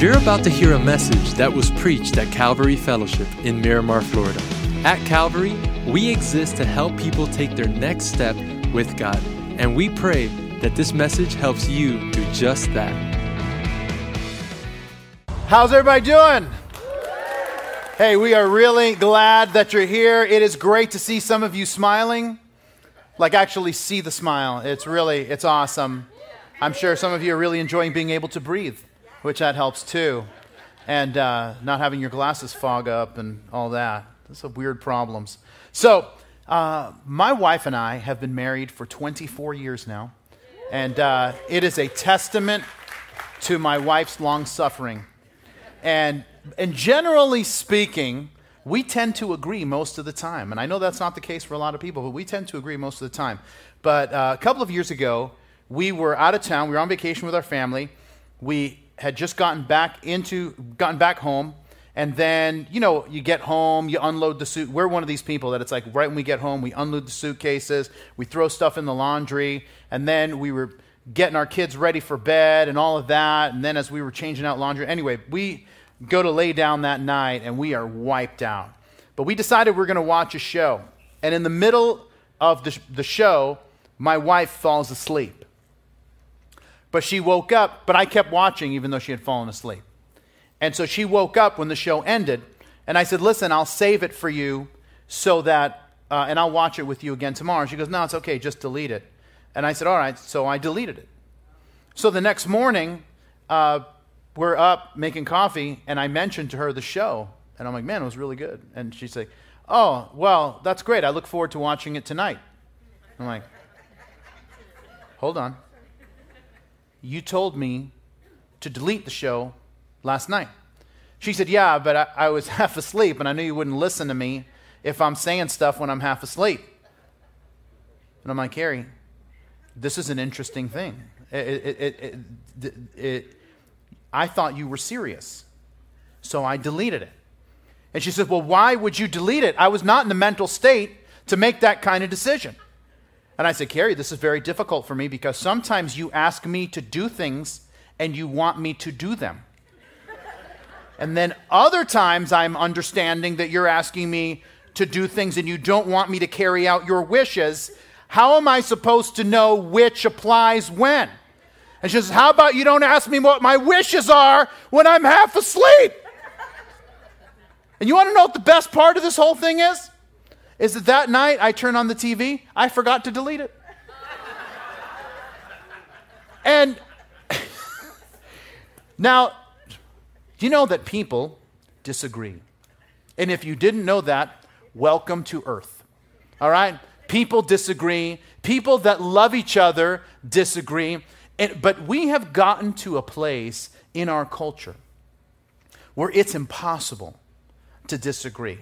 You're about to hear a message that was preached at Calvary Fellowship in Miramar, Florida. At Calvary, we exist to help people take their next step with God, and we pray that this message helps you do just that. How's everybody doing? Hey, we are really glad that you're here. It is great to see some of you smiling. Like actually see the smile. It's really it's awesome. I'm sure some of you are really enjoying being able to breathe, which that helps too. And uh, not having your glasses fog up and all that. Those are weird problems. So, uh, my wife and I have been married for 24 years now. And uh, it is a testament to my wife's long suffering. And, and generally speaking, we tend to agree most of the time. And I know that's not the case for a lot of people, but we tend to agree most of the time. But uh, a couple of years ago, we were out of town. We were on vacation with our family. We had just gotten back into, gotten back home. And then, you know, you get home, you unload the suit. We're one of these people that it's like right when we get home, we unload the suitcases, we throw stuff in the laundry, and then we were getting our kids ready for bed and all of that. And then as we were changing out laundry, anyway, we go to lay down that night and we are wiped out. But we decided we are going to watch a show. And in the middle of the, the show, my wife falls asleep. But she woke up, but I kept watching even though she had fallen asleep. And so she woke up when the show ended, and I said, Listen, I'll save it for you so that, uh, and I'll watch it with you again tomorrow. She goes, No, it's okay, just delete it. And I said, All right, so I deleted it. So the next morning, uh, we're up making coffee, and I mentioned to her the show. And I'm like, Man, it was really good. And she's like, Oh, well, that's great. I look forward to watching it tonight. I'm like, Hold on. You told me to delete the show last night. She said, Yeah, but I, I, was half asleep, and I knew you wouldn't listen to me if I'm saying stuff when I'm half asleep. And I'm like, Carrie, this is an interesting thing. It, it, it, I thought you were serious, so I deleted it. And she said, Well, why would you delete it? I was not in the mental state to make that kind of decision. And I said, Carrie, this is very difficult for me because sometimes you ask me to do things and you want me to do them. And then other times I'm understanding that you're asking me to do things and you don't want me to carry out your wishes. How am I supposed to know which applies when? And she says, How about you don't ask me what my wishes are when I'm half asleep? And you want to know what the best part of this whole thing is? Is that that night I turn on the TV, I forgot to delete it. and now, you know that people disagree? And if you didn't know that, welcome to earth. All right? People disagree. People that love each other disagree. And, but we have gotten to a place in our culture where it's impossible to disagree.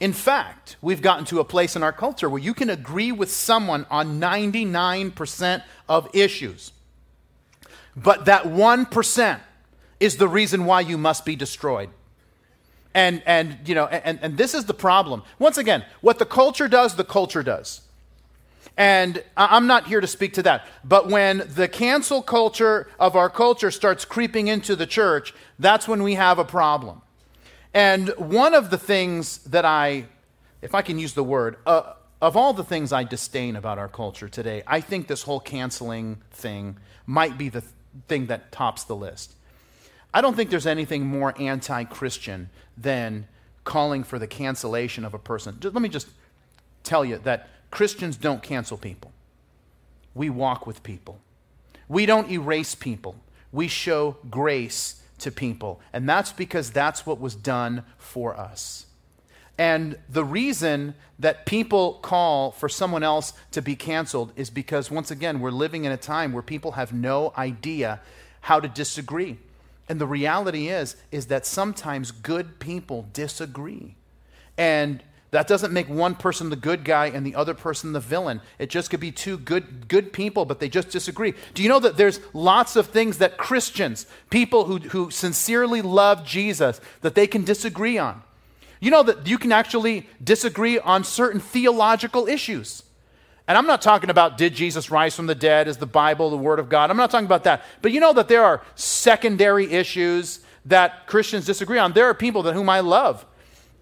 In fact, we've gotten to a place in our culture where you can agree with someone on 99% of issues, but that 1% is the reason why you must be destroyed. And, and you know, and, and this is the problem. Once again, what the culture does, the culture does. And I'm not here to speak to that. But when the cancel culture of our culture starts creeping into the church, that's when we have a problem. And one of the things that I, if I can use the word, uh, of all the things I disdain about our culture today, I think this whole canceling thing might be the th- thing that tops the list. I don't think there's anything more anti Christian than calling for the cancellation of a person. Just, let me just tell you that Christians don't cancel people, we walk with people. We don't erase people, we show grace to people. And that's because that's what was done for us. And the reason that people call for someone else to be canceled is because, once again, we're living in a time where people have no idea how to disagree. And the reality is, is that sometimes good people disagree. And that doesn't make one person the good guy and the other person the villain. It just could be two good, good people, but they just disagree. Do you know that there's lots of things that Christians, people who, who sincerely love Jesus, that they can disagree on? You know that you can actually disagree on certain theological issues. And I'm not talking about did Jesus rise from the dead? Is the Bible the Word of God? I'm not talking about that. But you know that there are secondary issues that Christians disagree on. There are people that whom I love.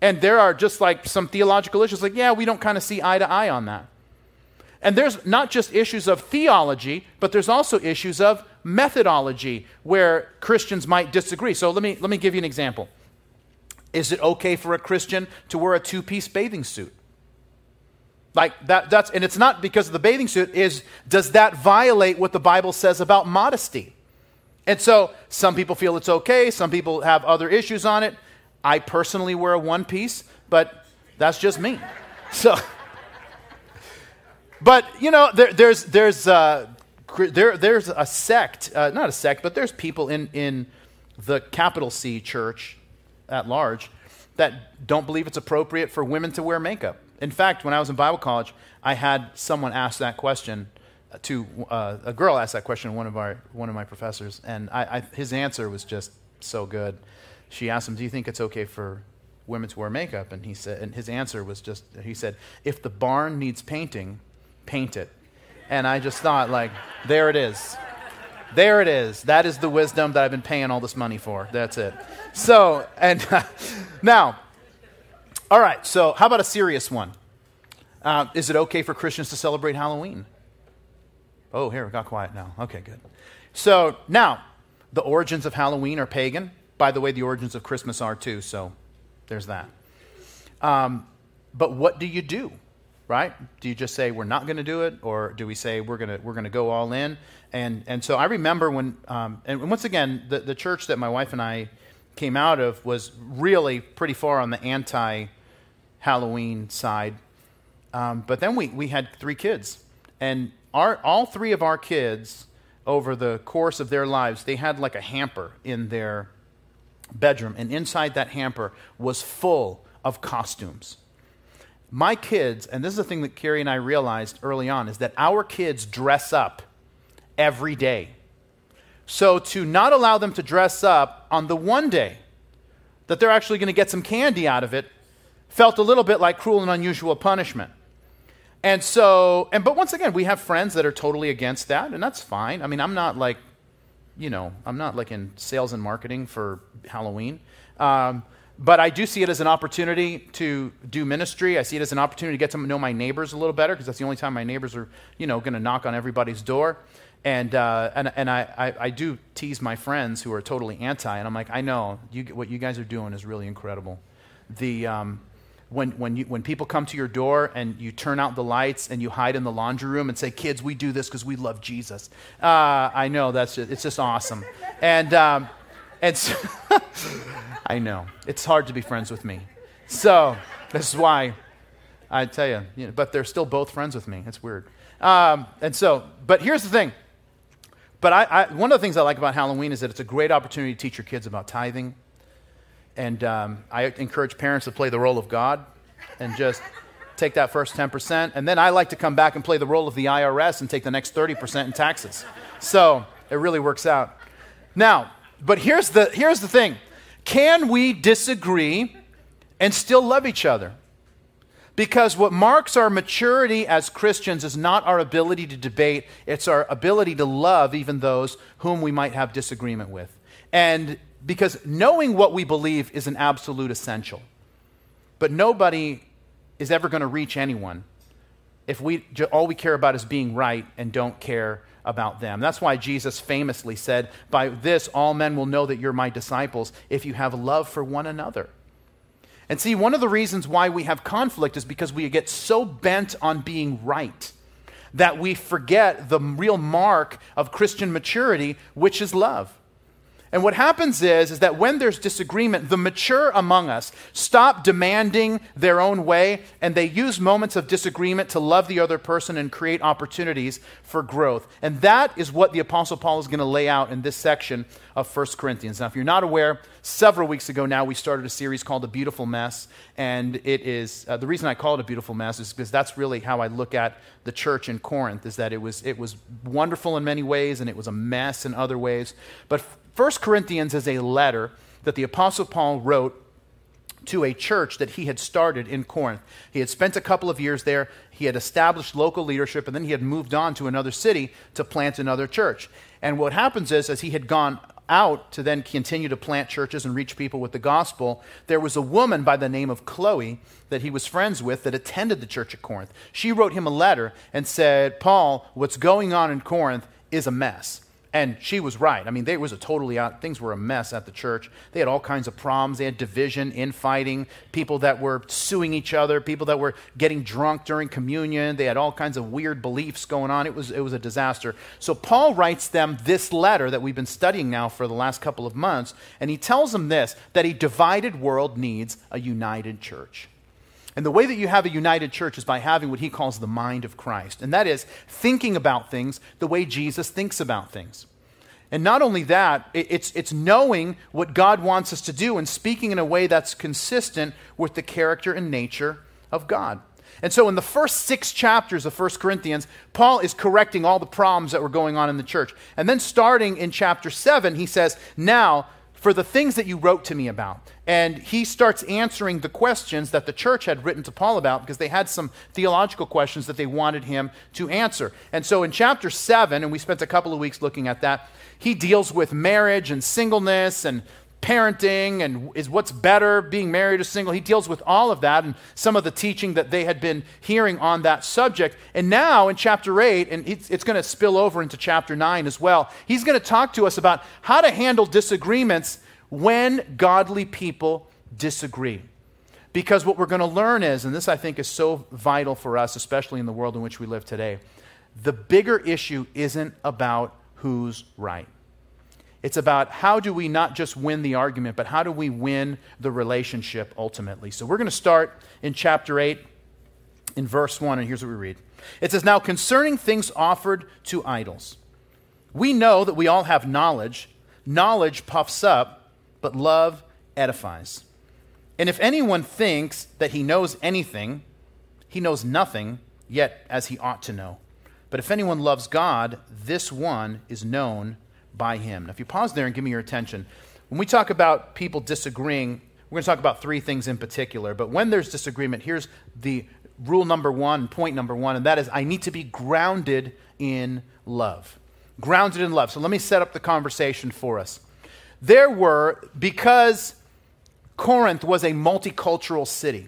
And there are just like some theological issues, like, yeah, we don't kind of see eye to eye on that. And there's not just issues of theology, but there's also issues of methodology where Christians might disagree. So let me, let me give you an example. Is it okay for a Christian to wear a two piece bathing suit? Like that, that's, and it's not because of the bathing suit, is does that violate what the Bible says about modesty? And so some people feel it's okay, some people have other issues on it. I personally wear a one piece, but that's just me. So, but you know, there, there's, there's, uh, there, there's a sect, uh, not a sect, but there's people in, in the capital C church at large that don't believe it's appropriate for women to wear makeup. In fact, when I was in Bible college, I had someone ask that question to uh, a girl asked that question to one of our one of my professors, and I, I, his answer was just so good. She asked him, "Do you think it's okay for women to wear makeup?" And he said, and his answer was just he said, "If the barn needs painting, paint it." And I just thought, like, there it is. There it is. That is the wisdom that I've been paying all this money for. That's it. So, and now, all right, so how about a serious one? Uh, is it okay for Christians to celebrate Halloween? Oh, here, it got quiet now. Okay, good. So now, the origins of Halloween are pagan. By the way, the origins of Christmas are too, so there's that. Um, but what do you do? right? Do you just say we're not going to do it, or do we say we're going to we're going to go all in? And and so I remember when, um, and once again, the the church that my wife and I came out of was really pretty far on the anti Halloween side. Um, but then we we had three kids, and our all three of our kids over the course of their lives, they had like a hamper in their bedroom, and inside that hamper was full of costumes my kids, and this is the thing that Carrie and I realized early on, is that our kids dress up every day. So to not allow them to dress up on the one day that they're actually going to get some candy out of it felt a little bit like cruel and unusual punishment. And so, and but once again, we have friends that are totally against that, and that's fine. I mean, I'm not like, you know, I'm not like in sales and marketing for Halloween. Um, but I do see it as an opportunity to do ministry. I see it as an opportunity to get to know my neighbors a little better because that's the only time my neighbors are, you know, going to knock on everybody's door. And, uh, and, and I, I, I, do tease my friends who are totally anti, and I'm like, I know, you, what you guys are doing is really incredible. The, um, when, when, you, when people come to your door and you turn out the lights and you hide in the laundry room and say, kids, we do this because we love Jesus. Uh, I know, that's just, it's just awesome. And, um, and so I know. It's hard to be friends with me. So, this is why I tell you, you know, but they're still both friends with me. It's weird. Um, and so, but here's the thing. But I, I, one of the things I like about Halloween is that it's a great opportunity to teach your kids about tithing. And um, I encourage parents to play the role of God and just take that first 10%. And then I like to come back and play the role of the IRS and take the next 30% in taxes. So it really works out. Now, but here's the, here's the thing can we disagree and still love each other? Because what marks our maturity as Christians is not our ability to debate, it's our ability to love even those whom we might have disagreement with. And because knowing what we believe is an absolute essential. But nobody is ever going to reach anyone if we all we care about is being right and don't care about them. That's why Jesus famously said, By this all men will know that you're my disciples if you have love for one another. And see, one of the reasons why we have conflict is because we get so bent on being right that we forget the real mark of Christian maturity, which is love. And what happens is, is that when there's disagreement, the mature among us stop demanding their own way and they use moments of disagreement to love the other person and create opportunities for growth. And that is what the Apostle Paul is going to lay out in this section of 1 Corinthians. Now, if you're not aware, several weeks ago now we started a series called A Beautiful Mess. And it is, uh, the reason I call it A Beautiful Mess is because that's really how I look at the church in Corinth, is that it was, it was wonderful in many ways and it was a mess in other ways. But 1 Corinthians is a letter that the Apostle Paul wrote to a church that he had started in Corinth. He had spent a couple of years there, he had established local leadership, and then he had moved on to another city to plant another church. And what happens is, as he had gone out to then continue to plant churches and reach people with the gospel, there was a woman by the name of Chloe that he was friends with that attended the church at Corinth. She wrote him a letter and said, Paul, what's going on in Corinth is a mess. And she was right. I mean, they was a totally out, things were a mess at the church. They had all kinds of problems. They had division, infighting, people that were suing each other, people that were getting drunk during communion. They had all kinds of weird beliefs going on. It was, it was a disaster. So Paul writes them this letter that we've been studying now for the last couple of months, and he tells them this that a divided world needs a united church. And the way that you have a united church is by having what he calls the mind of Christ. And that is thinking about things the way Jesus thinks about things. And not only that, it's, it's knowing what God wants us to do and speaking in a way that's consistent with the character and nature of God. And so, in the first six chapters of 1 Corinthians, Paul is correcting all the problems that were going on in the church. And then, starting in chapter 7, he says, Now, for the things that you wrote to me about. And he starts answering the questions that the church had written to Paul about because they had some theological questions that they wanted him to answer. And so in chapter 7, and we spent a couple of weeks looking at that, he deals with marriage and singleness and parenting and is what's better being married or single. He deals with all of that and some of the teaching that they had been hearing on that subject. And now in chapter 8 and it's, it's going to spill over into chapter 9 as well he's going to talk to us about how to handle disagreements when godly people disagree. Because what we're going to learn is and this i think is so vital for us especially in the world in which we live today the bigger issue isn't about who's right it's about how do we not just win the argument, but how do we win the relationship ultimately. So we're going to start in chapter 8, in verse 1, and here's what we read. It says, Now concerning things offered to idols, we know that we all have knowledge. Knowledge puffs up, but love edifies. And if anyone thinks that he knows anything, he knows nothing, yet as he ought to know. But if anyone loves God, this one is known by him. Now, if you pause there and give me your attention, when we talk about people disagreeing, we're going to talk about three things in particular. But when there's disagreement, here's the rule number one, point number one, and that is I need to be grounded in love. Grounded in love. So let me set up the conversation for us. There were, because Corinth was a multicultural city,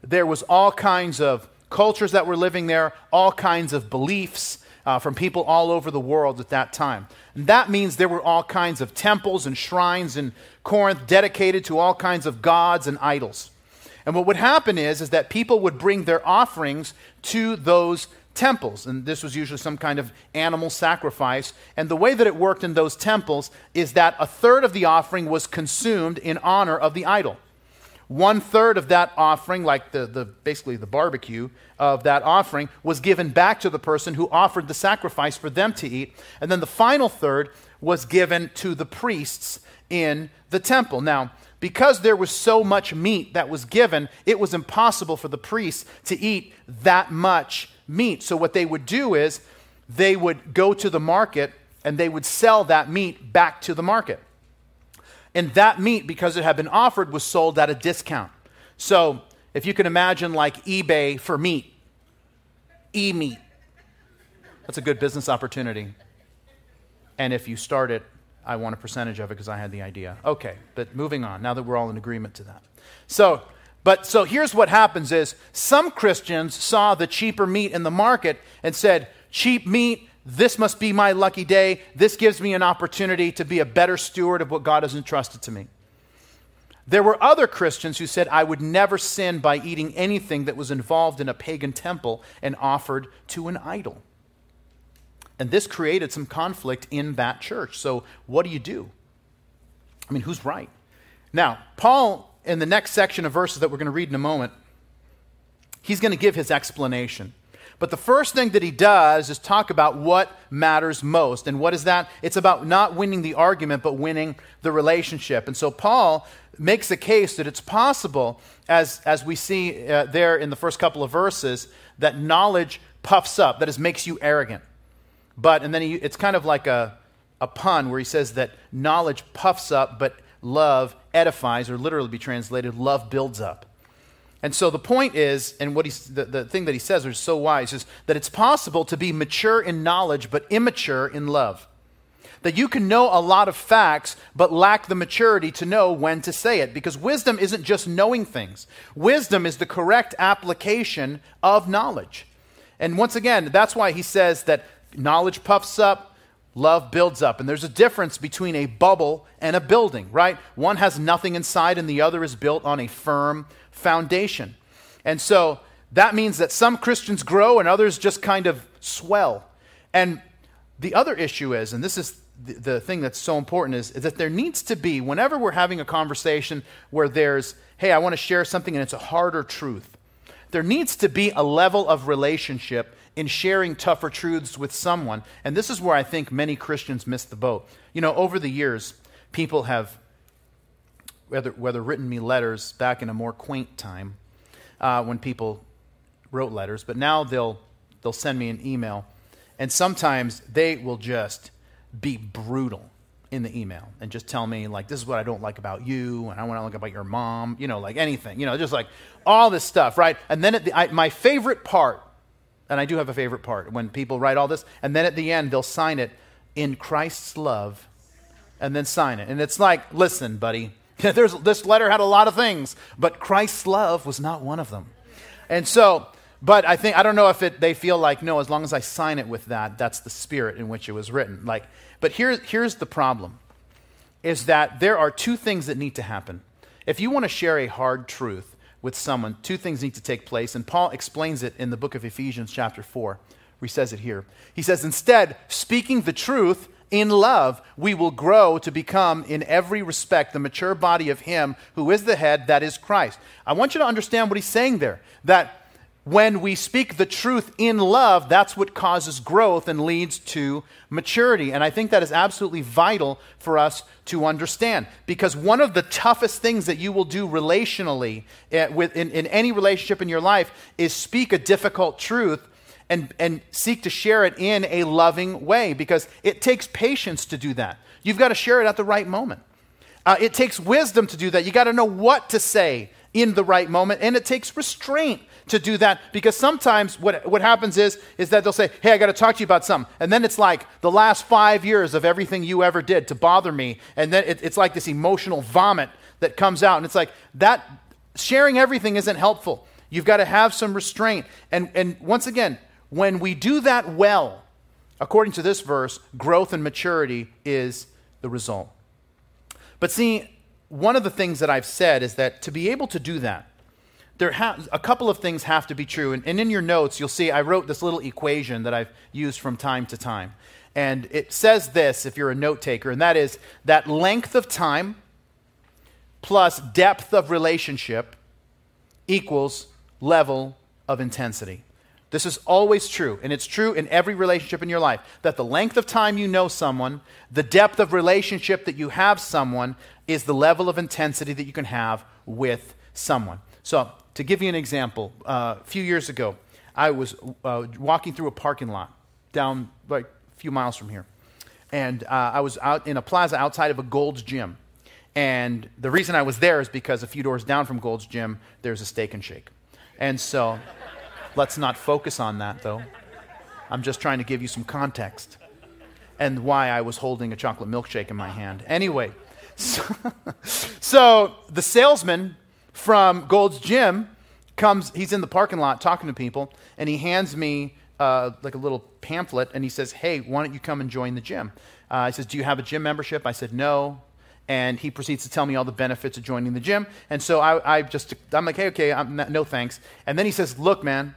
there was all kinds of cultures that were living there, all kinds of beliefs uh, from people all over the world at that time. And that means there were all kinds of temples and shrines in Corinth dedicated to all kinds of gods and idols. And what would happen is, is that people would bring their offerings to those temples. And this was usually some kind of animal sacrifice. And the way that it worked in those temples is that a third of the offering was consumed in honor of the idol. One third of that offering, like the, the, basically the barbecue of that offering, was given back to the person who offered the sacrifice for them to eat. And then the final third was given to the priests in the temple. Now, because there was so much meat that was given, it was impossible for the priests to eat that much meat. So, what they would do is they would go to the market and they would sell that meat back to the market. And that meat, because it had been offered, was sold at a discount. So if you can imagine like eBay for meat, e meat, that's a good business opportunity. And if you start it, I want a percentage of it because I had the idea. Okay, but moving on, now that we're all in agreement to that. So, but so here's what happens is some Christians saw the cheaper meat in the market and said, cheap meat, this must be my lucky day. This gives me an opportunity to be a better steward of what God has entrusted to me. There were other Christians who said, I would never sin by eating anything that was involved in a pagan temple and offered to an idol. And this created some conflict in that church. So, what do you do? I mean, who's right? Now, Paul, in the next section of verses that we're going to read in a moment, he's going to give his explanation. But the first thing that he does is talk about what matters most. And what is that? It's about not winning the argument, but winning the relationship. And so Paul makes a case that it's possible, as, as we see uh, there in the first couple of verses, that knowledge puffs up, that is, makes you arrogant. But, and then he, it's kind of like a, a pun where he says that knowledge puffs up, but love edifies, or literally be translated, love builds up. And so the point is, and what he's, the, the thing that he says is so wise, is that it's possible to be mature in knowledge but immature in love. That you can know a lot of facts, but lack the maturity to know when to say it. Because wisdom isn't just knowing things, wisdom is the correct application of knowledge. And once again, that's why he says that knowledge puffs up, love builds up. And there's a difference between a bubble and a building, right? One has nothing inside, and the other is built on a firm foundation. And so that means that some Christians grow and others just kind of swell. And the other issue is, and this is the, the thing that's so important, is, is that there needs to be, whenever we're having a conversation where there's, hey, I want to share something and it's a harder truth, there needs to be a level of relationship in sharing tougher truths with someone. And this is where I think many Christians miss the boat. You know, over the years, people have, whether, whether written me letters back in a more quaint time uh, when people wrote letters, but now they'll, they'll send me an email and sometimes they will just be brutal in the email and just tell me, like, this is what I don't like about you, and I want to like about your mom, you know, like anything, you know, just like all this stuff, right? And then at the, I, my favorite part, and I do have a favorite part when people write all this, and then at the end they'll sign it in Christ's love and then sign it. And it's like, listen, buddy, there's, this letter had a lot of things, but Christ's love was not one of them. And so but I think I don't know if it, they feel like no, as long as I sign it with that, that's the spirit in which it was written. Like, but here's here's the problem: is that there are two things that need to happen. If you want to share a hard truth with someone, two things need to take place, and Paul explains it in the book of Ephesians, chapter four. Where he says it here. He says, instead, speaking the truth in love, we will grow to become, in every respect, the mature body of Him who is the head, that is Christ. I want you to understand what he's saying there. That when we speak the truth in love, that's what causes growth and leads to maturity. And I think that is absolutely vital for us to understand. Because one of the toughest things that you will do relationally, eh, in, in any relationship in your life, is speak a difficult truth and, and seek to share it in a loving way. Because it takes patience to do that. You've got to share it at the right moment. Uh, it takes wisdom to do that. You got to know what to say in the right moment, and it takes restraint to do that because sometimes what, what happens is, is that they'll say, Hey, I got to talk to you about something. And then it's like the last five years of everything you ever did to bother me. And then it, it's like this emotional vomit that comes out. And it's like that sharing everything isn't helpful. You've got to have some restraint. And, and once again, when we do that well, according to this verse, growth and maturity is the result. But see, one of the things that I've said is that to be able to do that, there ha- a couple of things have to be true. And, and in your notes, you'll see I wrote this little equation that I've used from time to time. And it says this, if you're a note taker, and that is that length of time plus depth of relationship equals level of intensity. This is always true, and it's true in every relationship in your life that the length of time you know someone, the depth of relationship that you have someone, is the level of intensity that you can have with someone. So, to give you an example, uh, a few years ago, I was uh, walking through a parking lot down like a few miles from here. And uh, I was out in a plaza outside of a Gold's Gym. And the reason I was there is because a few doors down from Gold's Gym, there's a Steak 'n Shake. And so let's not focus on that, though. I'm just trying to give you some context and why I was holding a chocolate milkshake in my hand. Anyway, so, so the salesman from Gold's Gym comes, he's in the parking lot talking to people, and he hands me uh, like a little pamphlet, and he says, Hey, why don't you come and join the gym? Uh, he says, Do you have a gym membership? I said, No. And he proceeds to tell me all the benefits of joining the gym. And so I, I just, I'm like, Hey, okay, not, no thanks. And then he says, Look, man,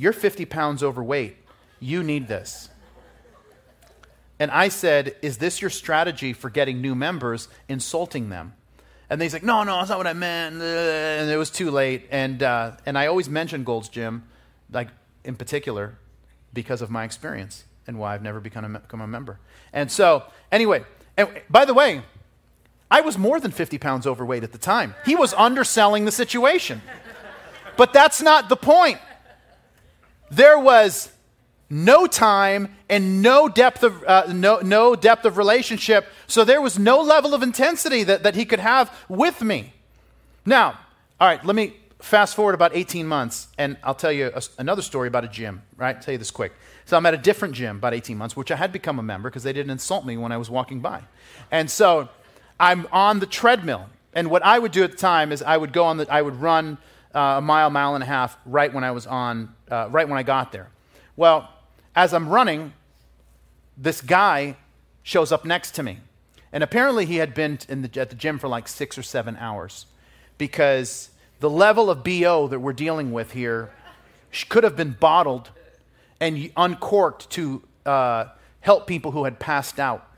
you're 50 pounds overweight. You need this. And I said, Is this your strategy for getting new members, insulting them? And he's like, no, no, that's not what I meant. And it was too late. And, uh, and I always mention Gold's Gym, like in particular, because of my experience and why I've never become a, become a member. And so, anyway, and by the way, I was more than 50 pounds overweight at the time. He was underselling the situation. But that's not the point. There was no time and no depth of uh, no, no depth of relationship so there was no level of intensity that, that he could have with me now all right let me fast forward about 18 months and i'll tell you a, another story about a gym right I'll tell you this quick So I'm at a different gym about 18 months, which I had become a member because they didn't insult me when I was walking by. And so I'm on the treadmill. And what I would do at the time is I would go on the, I would run uh, a mile, mile and a half right when I was on, uh, right when I got there. Well, as I'm running, this guy shows up next to me. And apparently he had been the, at the gym for like six or seven hours because the level of BO that we're dealing with here could have been bottled and uncorked to uh, help people who had passed out,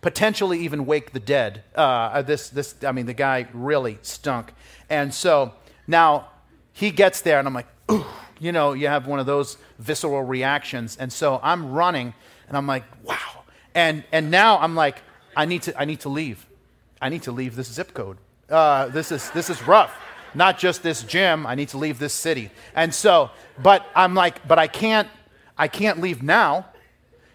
potentially even wake the dead. Uh, this, this, I mean, the guy really stunk. And so now he gets there, and I'm like, Ooh, you know, you have one of those visceral reactions. And so I'm running, and I'm like, wow. And, and now I'm like, I need, to, I need to leave. I need to leave this zip code. Uh, this, is, this is rough not just this gym. I need to leave this city. And so, but I'm like, but I can't, I can't leave now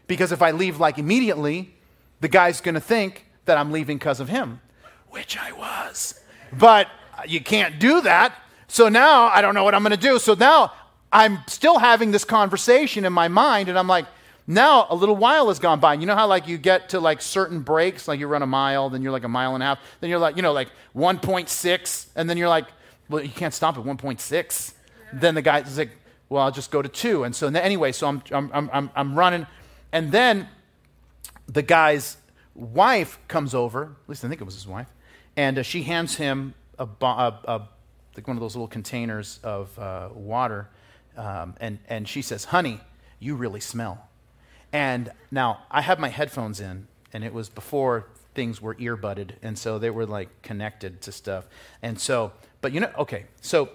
because if I leave like immediately, the guy's going to think that I'm leaving because of him, which I was. But you can't do that. So now I don't know what I'm going to do. So now I'm still having this conversation in my mind, and I'm like, now a little while has gone by. And you know how like you get to like certain breaks, like you run a mile, then you're like a mile and a half, then you're like, you know, like 1.6, and then you're like, well, you can't stop at 1.6. Then the guy's like, well, I'll just go to two. And so anyway, so I'm, I'm, I'm, I'm running. And then the guy's wife comes over, at least I think it was his wife, and uh, she hands him a, a, a, like one of those little containers of uh, water. Um, and, and she says, honey, you really smell. And now I have my headphones in, and it was before things were earbudded, and so they were like connected to stuff. And so but you know, okay, so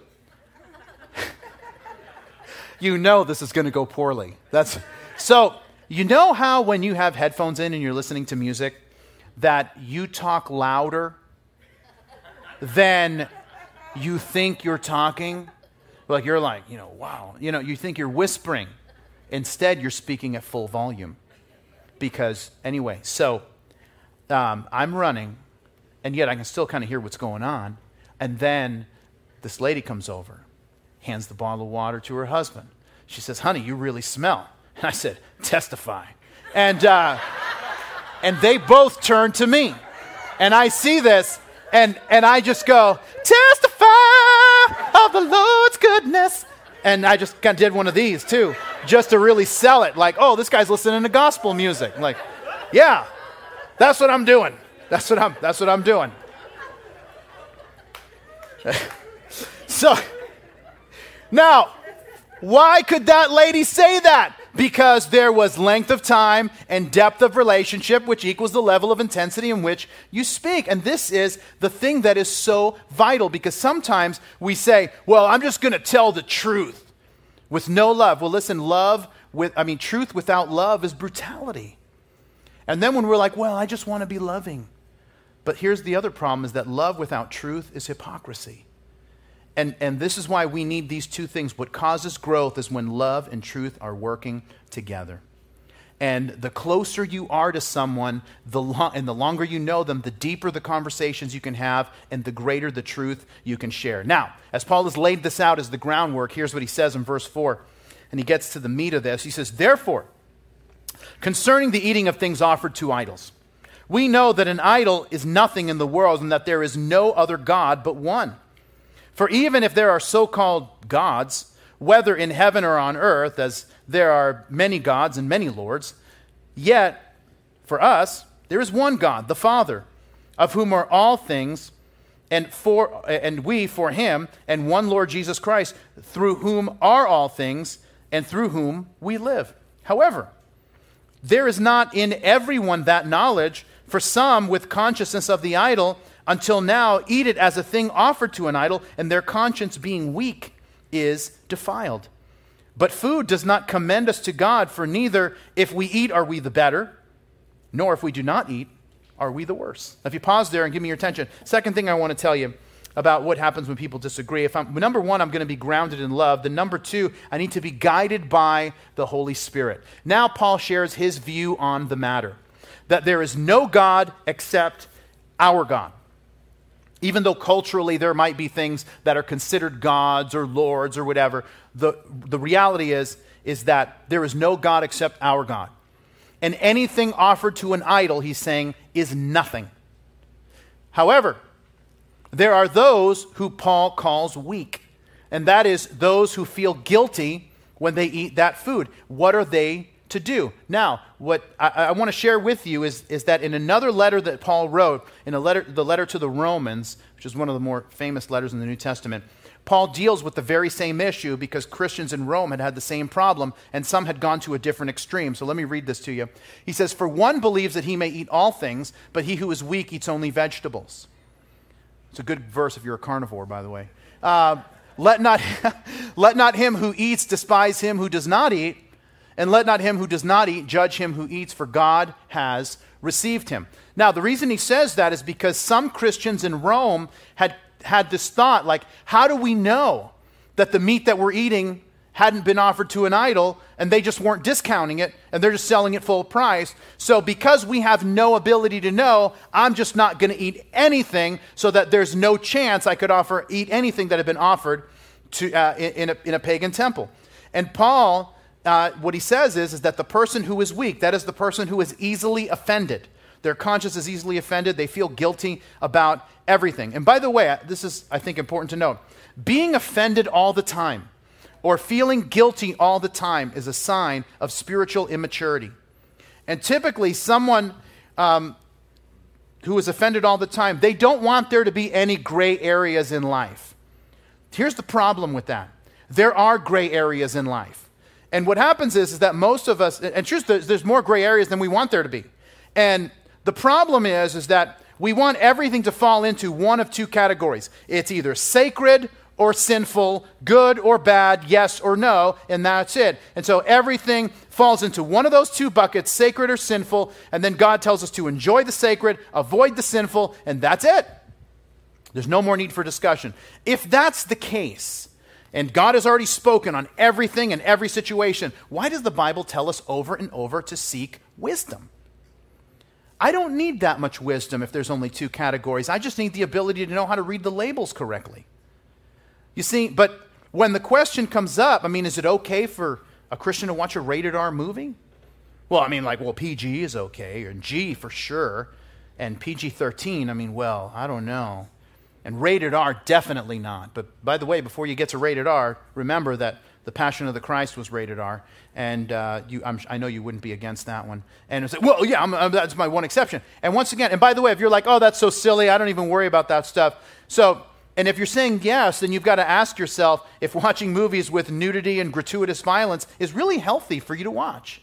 you know this is going to go poorly. That's so you know how when you have headphones in and you're listening to music that you talk louder than you think you're talking? Like you're like, you know, wow, you know, you think you're whispering. Instead, you're speaking at full volume. Because anyway, so um, I'm running, and yet I can still kind of hear what's going on. And then this lady comes over, hands the bottle of water to her husband. She says, Honey, you really smell. And I said, Testify. And, uh, and they both turn to me. And I see this, and, and I just go, Testify of the Lord's goodness. And I just kind of did one of these too, just to really sell it. Like, oh, this guy's listening to gospel music. Like, yeah, that's what I'm doing. That's what I'm, that's what I'm doing. so, now, why could that lady say that? Because there was length of time and depth of relationship, which equals the level of intensity in which you speak. And this is the thing that is so vital because sometimes we say, well, I'm just going to tell the truth with no love. Well, listen, love with, I mean, truth without love is brutality. And then when we're like, well, I just want to be loving. But here's the other problem is that love without truth is hypocrisy. And, and this is why we need these two things. What causes growth is when love and truth are working together. And the closer you are to someone, the lo- and the longer you know them, the deeper the conversations you can have, and the greater the truth you can share. Now, as Paul has laid this out as the groundwork, here's what he says in verse 4. And he gets to the meat of this. He says, Therefore, concerning the eating of things offered to idols, we know that an idol is nothing in the world and that there is no other God but one. For even if there are so called gods, whether in heaven or on earth, as there are many gods and many lords, yet for us there is one God, the Father, of whom are all things, and for and we for him, and one Lord Jesus Christ, through whom are all things, and through whom we live. However, there is not in everyone that knowledge, for some, with consciousness of the idol, until now eat it as a thing offered to an idol, and their conscience being weak is defiled. But food does not commend us to God, for neither if we eat are we the better, nor if we do not eat are we the worse. Now, If you pause there and give me your attention, second thing I want to tell you about what happens when people disagree. If I'm number one, I'm going to be grounded in love. The number two, I need to be guided by the Holy Spirit. Now Paul shares his view on the matter that there is no God except our God. Even though culturally there might be things that are considered gods or lords or whatever, the, the reality is is that there is no God except our God. And anything offered to an idol, he's saying, is nothing. However, there are those who Paul calls weak, and that is those who feel guilty when they eat that food. What are they to do? Now, what I, I want to share with you is, is that in another letter that Paul wrote, in a letter, the letter to the Romans, which is one of the more famous letters in the New Testament, Paul deals with the very same issue because Christians in Rome had had the same problem and some had gone to a different extreme. So let me read this to you. He says, For one believes that he may eat all things, but he who is weak eats only vegetables. It's a good verse if you're a carnivore, by the way. Uh, let, not, let not him who eats despise him who does not eat, and let not him who does not eat judge him who eats, for God has received him. Now, the reason he says that is because some Christians in Rome had had this thought like, how do we know that the meat that we're eating hadn't been offered to an idol and they just weren't discounting it and they're just selling it full price? So, because we have no ability to know, I'm just not going to eat anything so that there's no chance I could offer, eat anything that had been offered to, uh, in, a, in a pagan temple. And Paul, uh, what he says is, is that the person who is weak, that is the person who is easily offended, their conscience is easily offended. They feel guilty about everything. And by the way, this is, I think, important to note being offended all the time or feeling guilty all the time is a sign of spiritual immaturity. And typically, someone um, who is offended all the time, they don't want there to be any gray areas in life. Here's the problem with that there are gray areas in life. And what happens is, is that most of us, and truth, there's, there's more gray areas than we want there to be. And the problem is, is that we want everything to fall into one of two categories. It's either sacred or sinful, good or bad, yes or no, and that's it. And so everything falls into one of those two buckets, sacred or sinful, and then God tells us to enjoy the sacred, avoid the sinful, and that's it. There's no more need for discussion. If that's the case, and God has already spoken on everything and every situation, why does the Bible tell us over and over to seek wisdom? I don't need that much wisdom if there's only two categories. I just need the ability to know how to read the labels correctly. You see, but when the question comes up, I mean, is it okay for a Christian to watch a rated R movie? Well, I mean, like, well, PG is okay, and G for sure, and PG 13, I mean, well, I don't know. And rated R, definitely not. But by the way, before you get to rated R, remember that the Passion of the Christ was rated R, and uh, you, i know you wouldn't be against that one. And it's like, well, yeah, I'm, I'm, that's my one exception. And once again, and by the way, if you're like, oh, that's so silly, I don't even worry about that stuff. So, and if you're saying yes, then you've got to ask yourself if watching movies with nudity and gratuitous violence is really healthy for you to watch.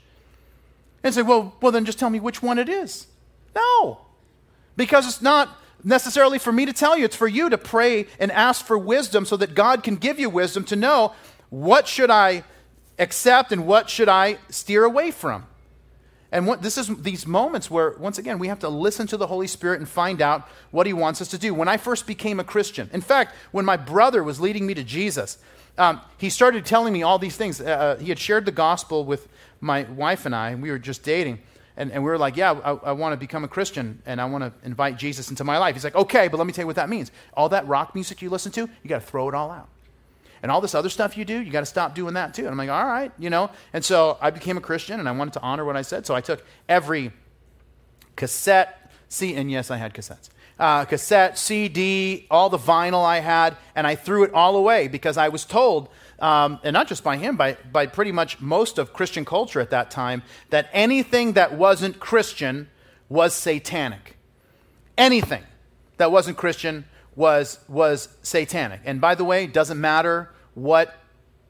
And say, well, well, then just tell me which one it is. No, because it's not necessarily for me to tell you. It's for you to pray and ask for wisdom so that God can give you wisdom to know what should I accept and what should I steer away from? And what, this is these moments where, once again, we have to listen to the Holy Spirit and find out what He wants us to do. When I first became a Christian, in fact, when my brother was leading me to Jesus, um, he started telling me all these things. Uh, uh he had shared the gospel with my wife and I, and we were just dating. And, and we were like, Yeah, I, I want to become a Christian and I want to invite Jesus into my life. He's like, Okay, but let me tell you what that means. All that rock music you listen to, you got to throw it all out and all this other stuff you do, you got to stop doing that too. And I'm like, all right, you know. And so I became a Christian and I wanted to honor what I said. So I took every cassette, see, and yes, I had cassettes. Uh, cassette, CD, all the vinyl I had, and I threw it all away because I was told, um, and not just by him, by, by pretty much most of Christian culture at that time, that anything that wasn't Christian was satanic. Anything that wasn't Christian was, was satanic. And by the way, doesn't matter what,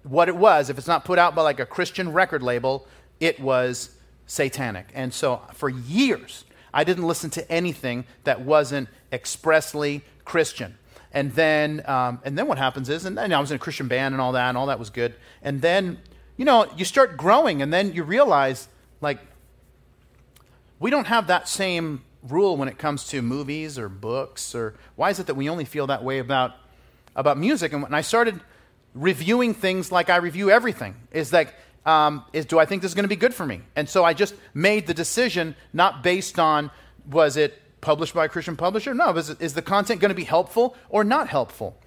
what it was. If it's not put out by like a Christian record label, it was satanic. And so for years, I didn't listen to anything that wasn't expressly Christian. And then, um, and then what happens is, and I was in a Christian band and all that, and all that was good. And then, you know, you start growing, and then you realize, like, we don't have that same rule when it comes to movies or books, or why is it that we only feel that way about, about music? And I started reviewing things like I review everything. Is like, um, is do I think this is going to be good for me? And so I just made the decision not based on was it published by a Christian publisher? No, is, is the content going to be helpful or not helpful?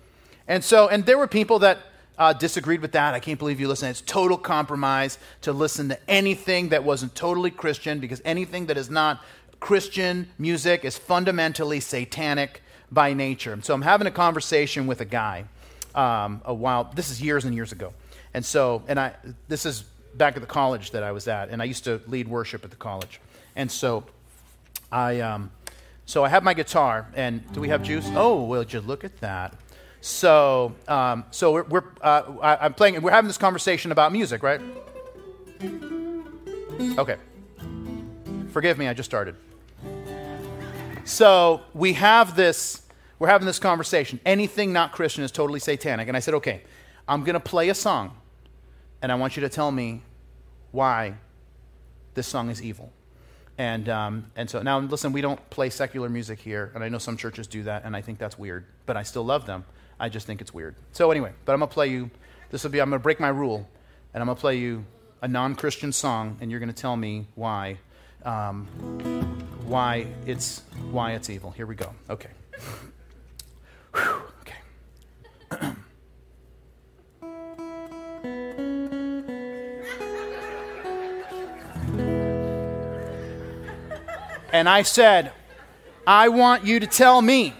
And so, and there were people that uh, disagreed with that. I can't believe you listen. It's total compromise to listen to anything that wasn't totally Christian because anything that is not Christian music is fundamentally satanic by nature. So I'm having a conversation with a guy um, a while. This is years and years ago, and so and I this is back at the college that I was at, and I used to lead worship at the college, and so I um, so I have my guitar, and do we have juice? Oh, well, you look at that. So, um, so we're, we're uh, I, am playing. And we're having this conversation about music, right? Okay. Forgive me, I just started. So we have this. We're having this conversation. Anything not Christian is totally satanic. And I said, okay, I'm going to play a song, and I want you to tell me why this song is evil. And, um, and so now, listen, we don't play secular music here, and I know some churches do that, and I think that's weird, but I still love them. I just think it's weird. So, anyway, but I'm going to play you, this will be, I'm going to break my rule, and I'm going to play you a non Christian song, and you're going to tell me why, um, why, it's, why it's evil. Here we go. Okay. And I said, I want you to tell me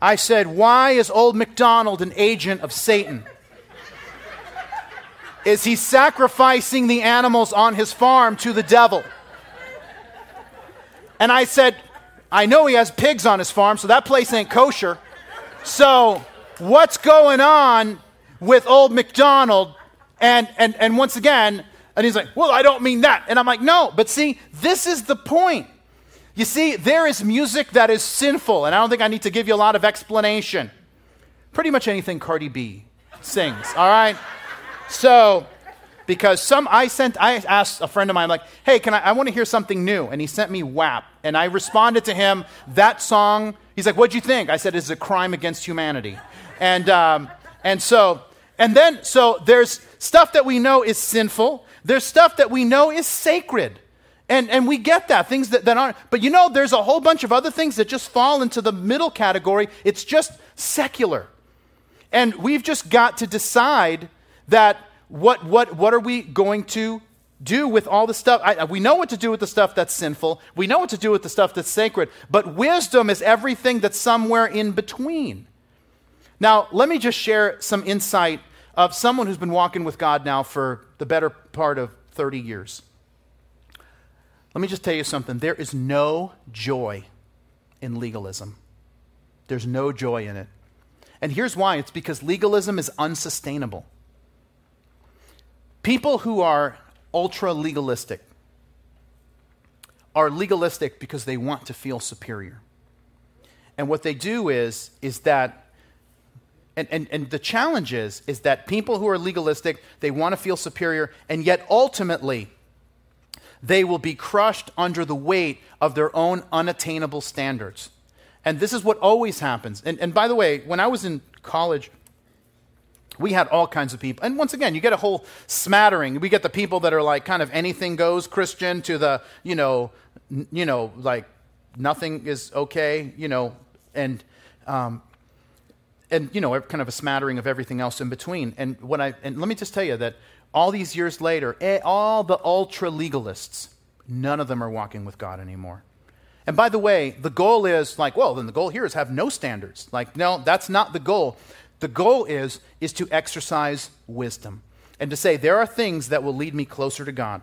I said, Why is old MacDonald an agent of Satan? Is he sacrificing the animals on his farm to the devil? And I said, I know he has pigs on his farm, so that place ain't kosher. So, what's going on with old MacDonald? And, and, and once again, and he's like, Well, I don't mean that. And I'm like, No, but see, this is the point. You see, there is music that is sinful, and I don't think I need to give you a lot of explanation. Pretty much anything Cardi B sings, all right? So, because some, I sent, I asked a friend of mine, like, hey, can I, I want to hear something new. And he sent me WAP. And I responded to him, that song, he's like, what'd you think? I said, it's a crime against humanity. And, um, and so, and then, so there's stuff that we know is sinful. There's stuff that we know is sacred. And, and we get that, things that, that aren't. But you know, there's a whole bunch of other things that just fall into the middle category. It's just secular. And we've just got to decide that what, what, what are we going to do with all the stuff? I, we know what to do with the stuff that's sinful, we know what to do with the stuff that's sacred, but wisdom is everything that's somewhere in between. Now, let me just share some insight of someone who's been walking with God now for the better part of 30 years. Let me just tell you something. There is no joy in legalism. There's no joy in it. And here's why it's because legalism is unsustainable. People who are ultra legalistic are legalistic because they want to feel superior. And what they do is, is that, and, and, and the challenge is, is that people who are legalistic, they want to feel superior, and yet ultimately, they will be crushed under the weight of their own unattainable standards. And this is what always happens. And, and by the way, when I was in college, we had all kinds of people. And once again, you get a whole smattering. We get the people that are like kind of anything goes Christian to the, you know, n- you know, like nothing is okay, you know, and um, and you know, kind of a smattering of everything else in between. And what I and let me just tell you that all these years later, eh, all the ultra legalists, none of them are walking with God anymore. And by the way, the goal is like, well, then the goal here is have no standards. Like, no, that's not the goal. The goal is is to exercise wisdom and to say there are things that will lead me closer to God,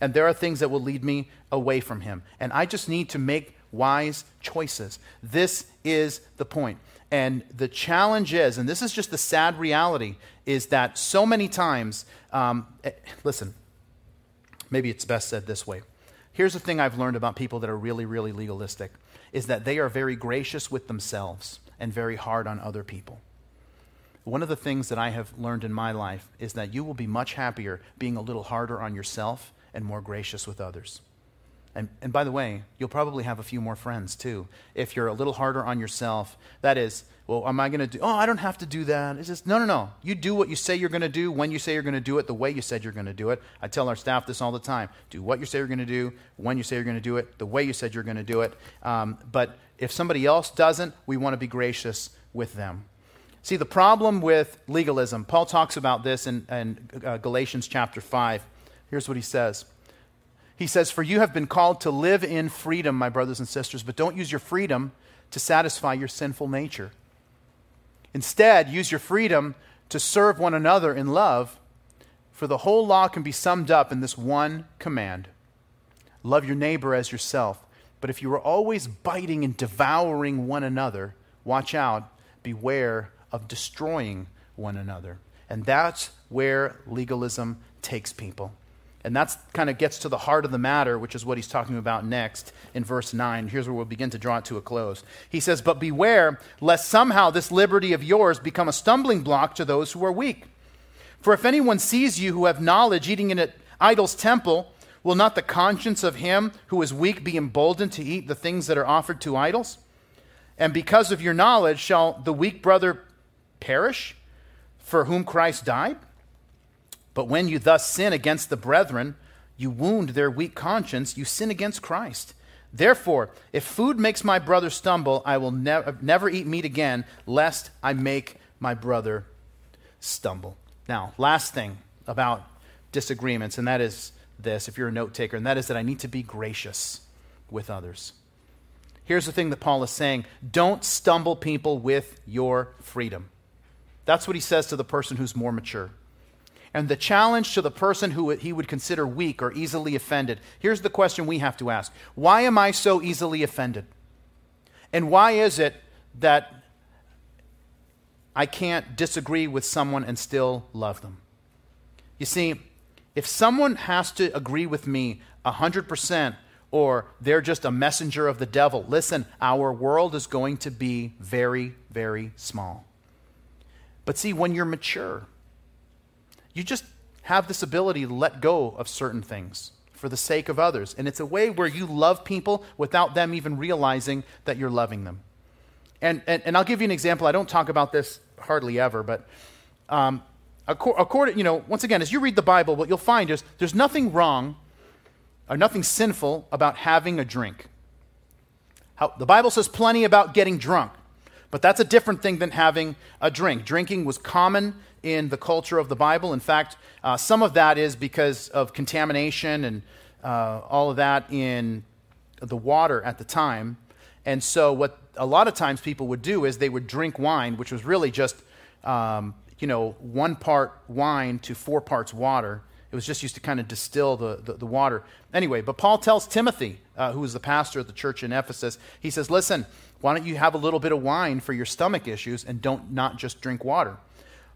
and there are things that will lead me away from Him, and I just need to make wise choices. This is the point. And the challenge is, and this is just the sad reality, is that so many times, um, eh, listen, maybe it's best said this way. Here's the thing I've learned about people that are really, really legalistic is that they are very gracious with themselves and very hard on other people. One of the things that I have learned in my life is that you will be much happier being a little harder on yourself and more gracious with others. And, and by the way, you'll probably have a few more friends too. If you're a little harder on yourself, that is, well, am I going to do, oh, I don't have to do that. It's just, no, no, no. You do what you say you're going to do, when you say you're going to do it, the way you said you're going to do it. I tell our staff this all the time. Do what you say you're going to do, when you say you're going to do it, the way you said you're going to do it. Um, but if somebody else doesn't, we want to be gracious with them. See, the problem with legalism, Paul talks about this in, in uh, Galatians chapter 5. Here's what he says He says, For you have been called to live in freedom, my brothers and sisters, but don't use your freedom to satisfy your sinful nature. Instead, use your freedom to serve one another in love, for the whole law can be summed up in this one command love your neighbor as yourself. But if you are always biting and devouring one another, watch out, beware of destroying one another. And that's where legalism takes people. And that kind of gets to the heart of the matter, which is what he's talking about next in verse 9. Here's where we'll begin to draw it to a close. He says, But beware lest somehow this liberty of yours become a stumbling block to those who are weak. For if anyone sees you who have knowledge eating in an idol's temple, will not the conscience of him who is weak be emboldened to eat the things that are offered to idols? And because of your knowledge, shall the weak brother perish for whom Christ died? But when you thus sin against the brethren, you wound their weak conscience, you sin against Christ. Therefore, if food makes my brother stumble, I will nev- never eat meat again, lest I make my brother stumble. Now, last thing about disagreements, and that is this, if you're a note taker, and that is that I need to be gracious with others. Here's the thing that Paul is saying don't stumble people with your freedom. That's what he says to the person who's more mature. And the challenge to the person who he would consider weak or easily offended here's the question we have to ask Why am I so easily offended? And why is it that I can't disagree with someone and still love them? You see, if someone has to agree with me 100%, or they're just a messenger of the devil, listen, our world is going to be very, very small. But see, when you're mature, you just have this ability to let go of certain things for the sake of others. And it's a way where you love people without them even realizing that you're loving them. And, and, and I'll give you an example. I don't talk about this hardly ever, but um, according, you know, once again, as you read the Bible, what you'll find is there's nothing wrong or nothing sinful about having a drink. How, the Bible says plenty about getting drunk, but that's a different thing than having a drink. Drinking was common in the culture of the Bible. In fact, uh, some of that is because of contamination and uh, all of that in the water at the time. And so, what a lot of times people would do is they would drink wine, which was really just, um, you know, one part wine to four parts water. It was just used to kind of distill the, the, the water. Anyway, but Paul tells Timothy, uh, who was the pastor of the church in Ephesus, he says, Listen, why don't you have a little bit of wine for your stomach issues and don't not just drink water?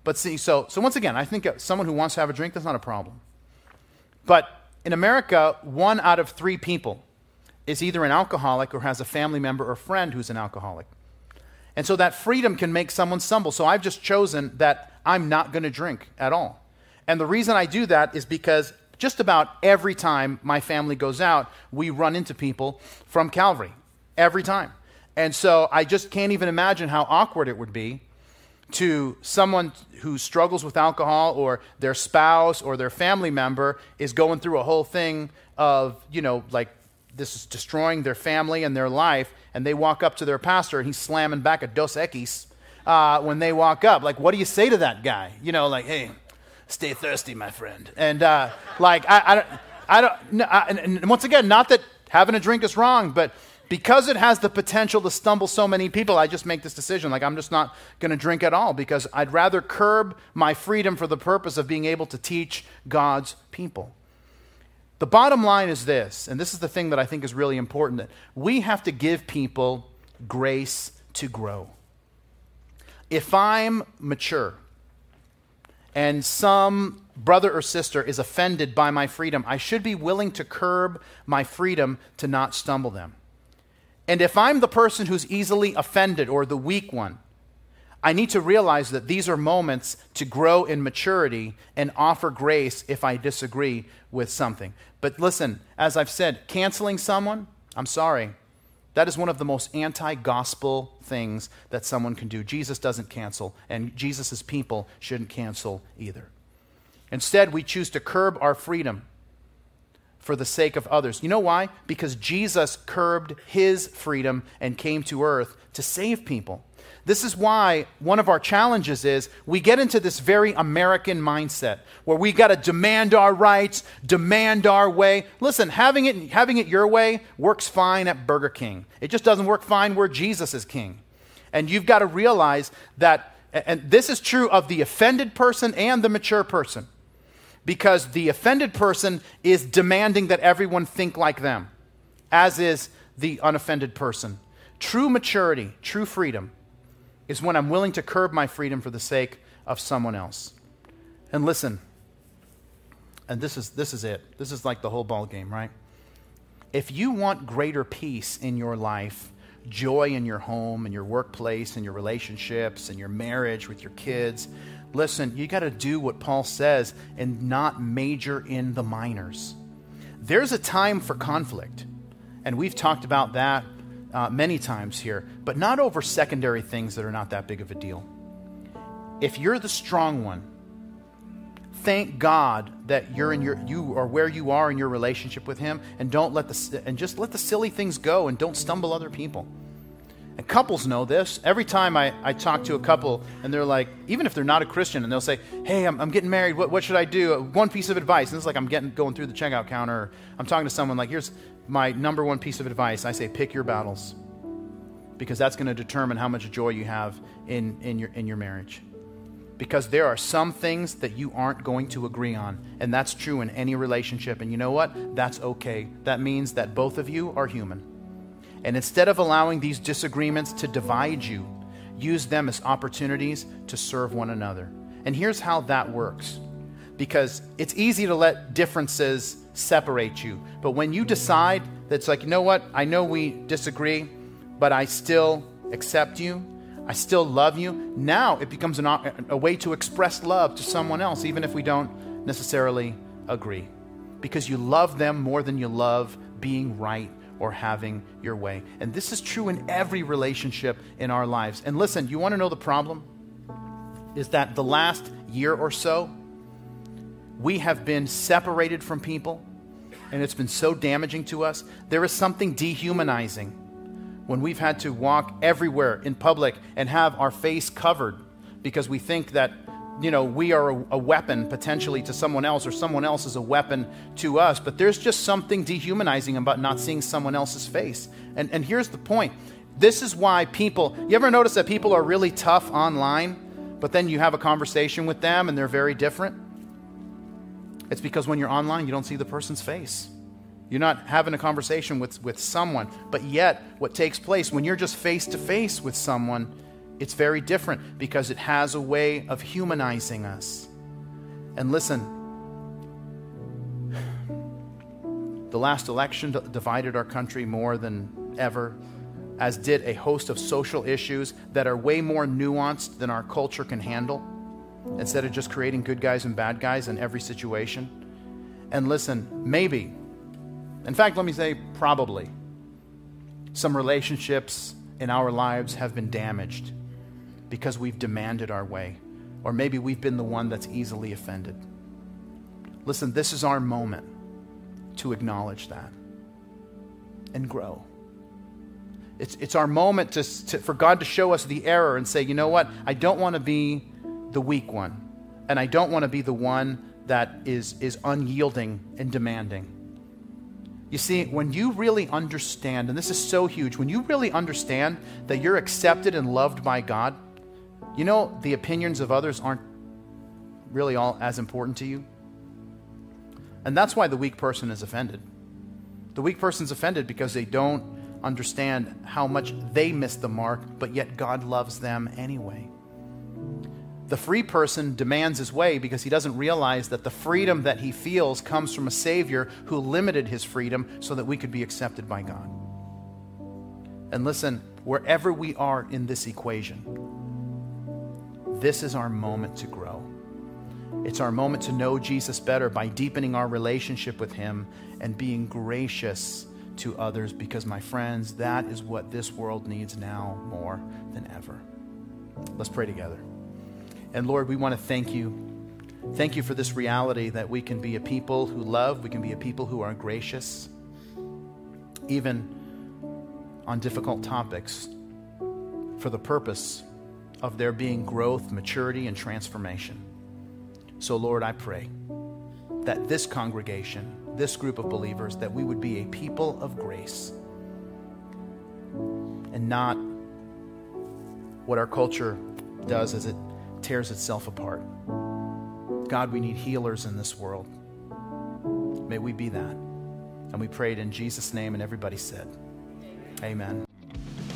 But see, so, so once again, I think someone who wants to have a drink, that's not a problem. But in America, one out of three people is either an alcoholic or has a family member or friend who's an alcoholic. And so that freedom can make someone stumble. So I've just chosen that I'm not going to drink at all. And the reason I do that is because just about every time my family goes out, we run into people from Calvary. Every time. And so I just can't even imagine how awkward it would be to someone who struggles with alcohol or their spouse or their family member is going through a whole thing of, you know, like this is destroying their family and their life, and they walk up to their pastor and he's slamming back a Dos Equis uh, when they walk up. Like, what do you say to that guy? You know, like, hey, stay thirsty, my friend. And uh, like, I, I don't, I don't, no, I, and, once again, not that having a drink is wrong, but because it has the potential to stumble so many people, I just make this decision. Like, I'm just not going to drink at all because I'd rather curb my freedom for the purpose of being able to teach God's people. The bottom line is this, and this is the thing that I think is really important that we have to give people grace to grow. If I'm mature and some brother or sister is offended by my freedom, I should be willing to curb my freedom to not stumble them. And if I'm the person who's easily offended or the weak one, I need to realize that these are moments to grow in maturity and offer grace if I disagree with something. But listen, as I've said, canceling someone, I'm sorry, that is one of the most anti gospel things that someone can do. Jesus doesn't cancel, and Jesus' people shouldn't cancel either. Instead, we choose to curb our freedom for the sake of others. You know why? Because Jesus curbed his freedom and came to earth to save people. This is why one of our challenges is we get into this very American mindset where we got to demand our rights, demand our way. Listen, having it, having it your way works fine at Burger King. It just doesn't work fine where Jesus is king. And you've got to realize that, and this is true of the offended person and the mature person, because the offended person is demanding that everyone think like them, as is the unoffended person. True maturity, true freedom is when I'm willing to curb my freedom for the sake of someone else. And listen, and this is, this is it. This is like the whole ball game, right? If you want greater peace in your life, joy in your home, and your workplace, and your relationships, and your marriage with your kids, listen, you got to do what Paul says and not major in the minors. There's a time for conflict, and we've talked about that uh, many times here, but not over secondary things that are not that big of a deal. If you're the strong one, thank God that you're in your you are where you are in your relationship with Him, and don't let the and just let the silly things go, and don't stumble other people. And couples know this. Every time I, I talk to a couple, and they're like, even if they're not a Christian, and they'll say, "Hey, I'm, I'm getting married. What, what should I do?" One piece of advice, and it's like I'm getting going through the checkout counter. I'm talking to someone like, "Here's my number one piece of advice I say pick your battles because that's going to determine how much joy you have in, in, your, in your marriage. Because there are some things that you aren't going to agree on, and that's true in any relationship. And you know what? That's okay. That means that both of you are human. And instead of allowing these disagreements to divide you, use them as opportunities to serve one another. And here's how that works because it's easy to let differences separate you. But when you decide that it's like, you know what, I know we disagree, but I still accept you, I still love you, now it becomes an, a way to express love to someone else, even if we don't necessarily agree. Because you love them more than you love being right or having your way. And this is true in every relationship in our lives. And listen, you want to know the problem? Is that the last year or so, we have been separated from people, and it's been so damaging to us. There is something dehumanizing when we've had to walk everywhere in public and have our face covered because we think that you know we are a, a, weapon potentially to someone else or someone else is a weapon to us. But there's just something dehumanizing about not seeing someone else's face. And, and here's the point. This is why people you ever notice that people are really tough online but then you have a conversation with them and they're very different it's because when you're online, you don't see the person's face. You're not having a conversation with, with someone. But yet, what takes place when you're just face to face with someone, it's very different because it has a way of humanizing us. And listen, the last election divided our country more than ever, as did a host of social issues that are way more nuanced than our culture can handle instead of just creating good guys and bad guys in every situation. And listen, maybe, in fact, let me say probably, some relationships in our lives have been damaged because we've demanded our way, or maybe we've been the one that's easily offended. Listen, this is our moment to acknowledge that and grow. It's, it's our moment to, to, for God to show us the error and say, you know what? I don't want to be the weak one. And I don't want to be the one that is, is unyielding and demanding. You see, when you really understand, and this is so huge, when you really understand that you're accepted and loved by God, you know, the opinions of others aren't really all as important to you. And that's why the weak person is offended. The weak person's offended because they don't understand how much they miss the mark, but yet God loves them anyway. The free person demands his way because he doesn't realize that the freedom that he feels comes from a Savior who limited his freedom so that we could be accepted by God. And listen, wherever we are in this equation, this is our moment to grow. It's our moment to know Jesus better by deepening our relationship with Him and being gracious to others because, my friends, that is what this world needs now more than ever. Let's pray together. And Lord, we want to thank you. Thank you for this reality that we can be a people who love, we can be a people who are gracious, even on difficult topics. for the purpose of there being growth, maturity, and transformation. So, Lord, I pray that this congregation, this group of believers, that we would be a people of grace and not what our culture does as it tears itself apart. God, we need healers in this world. May we be that. And we prayed in Jesus' name, and everybody said, Amen.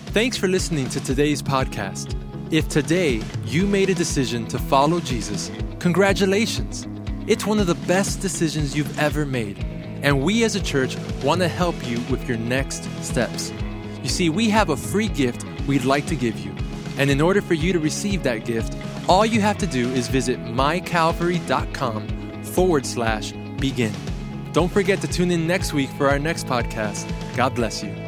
Thanks for listening to today's podcast. If today you made a decision to follow Jesus, congratulations. It's one of the best decisions you've ever made. And we as a church want to help you with your next steps. You see, we have a free gift we'd like to give you. And in order for you to receive that gift, all you have to do is visit mycalvary.com forward slash begin. Don't forget to tune in next week for our next podcast. God bless you.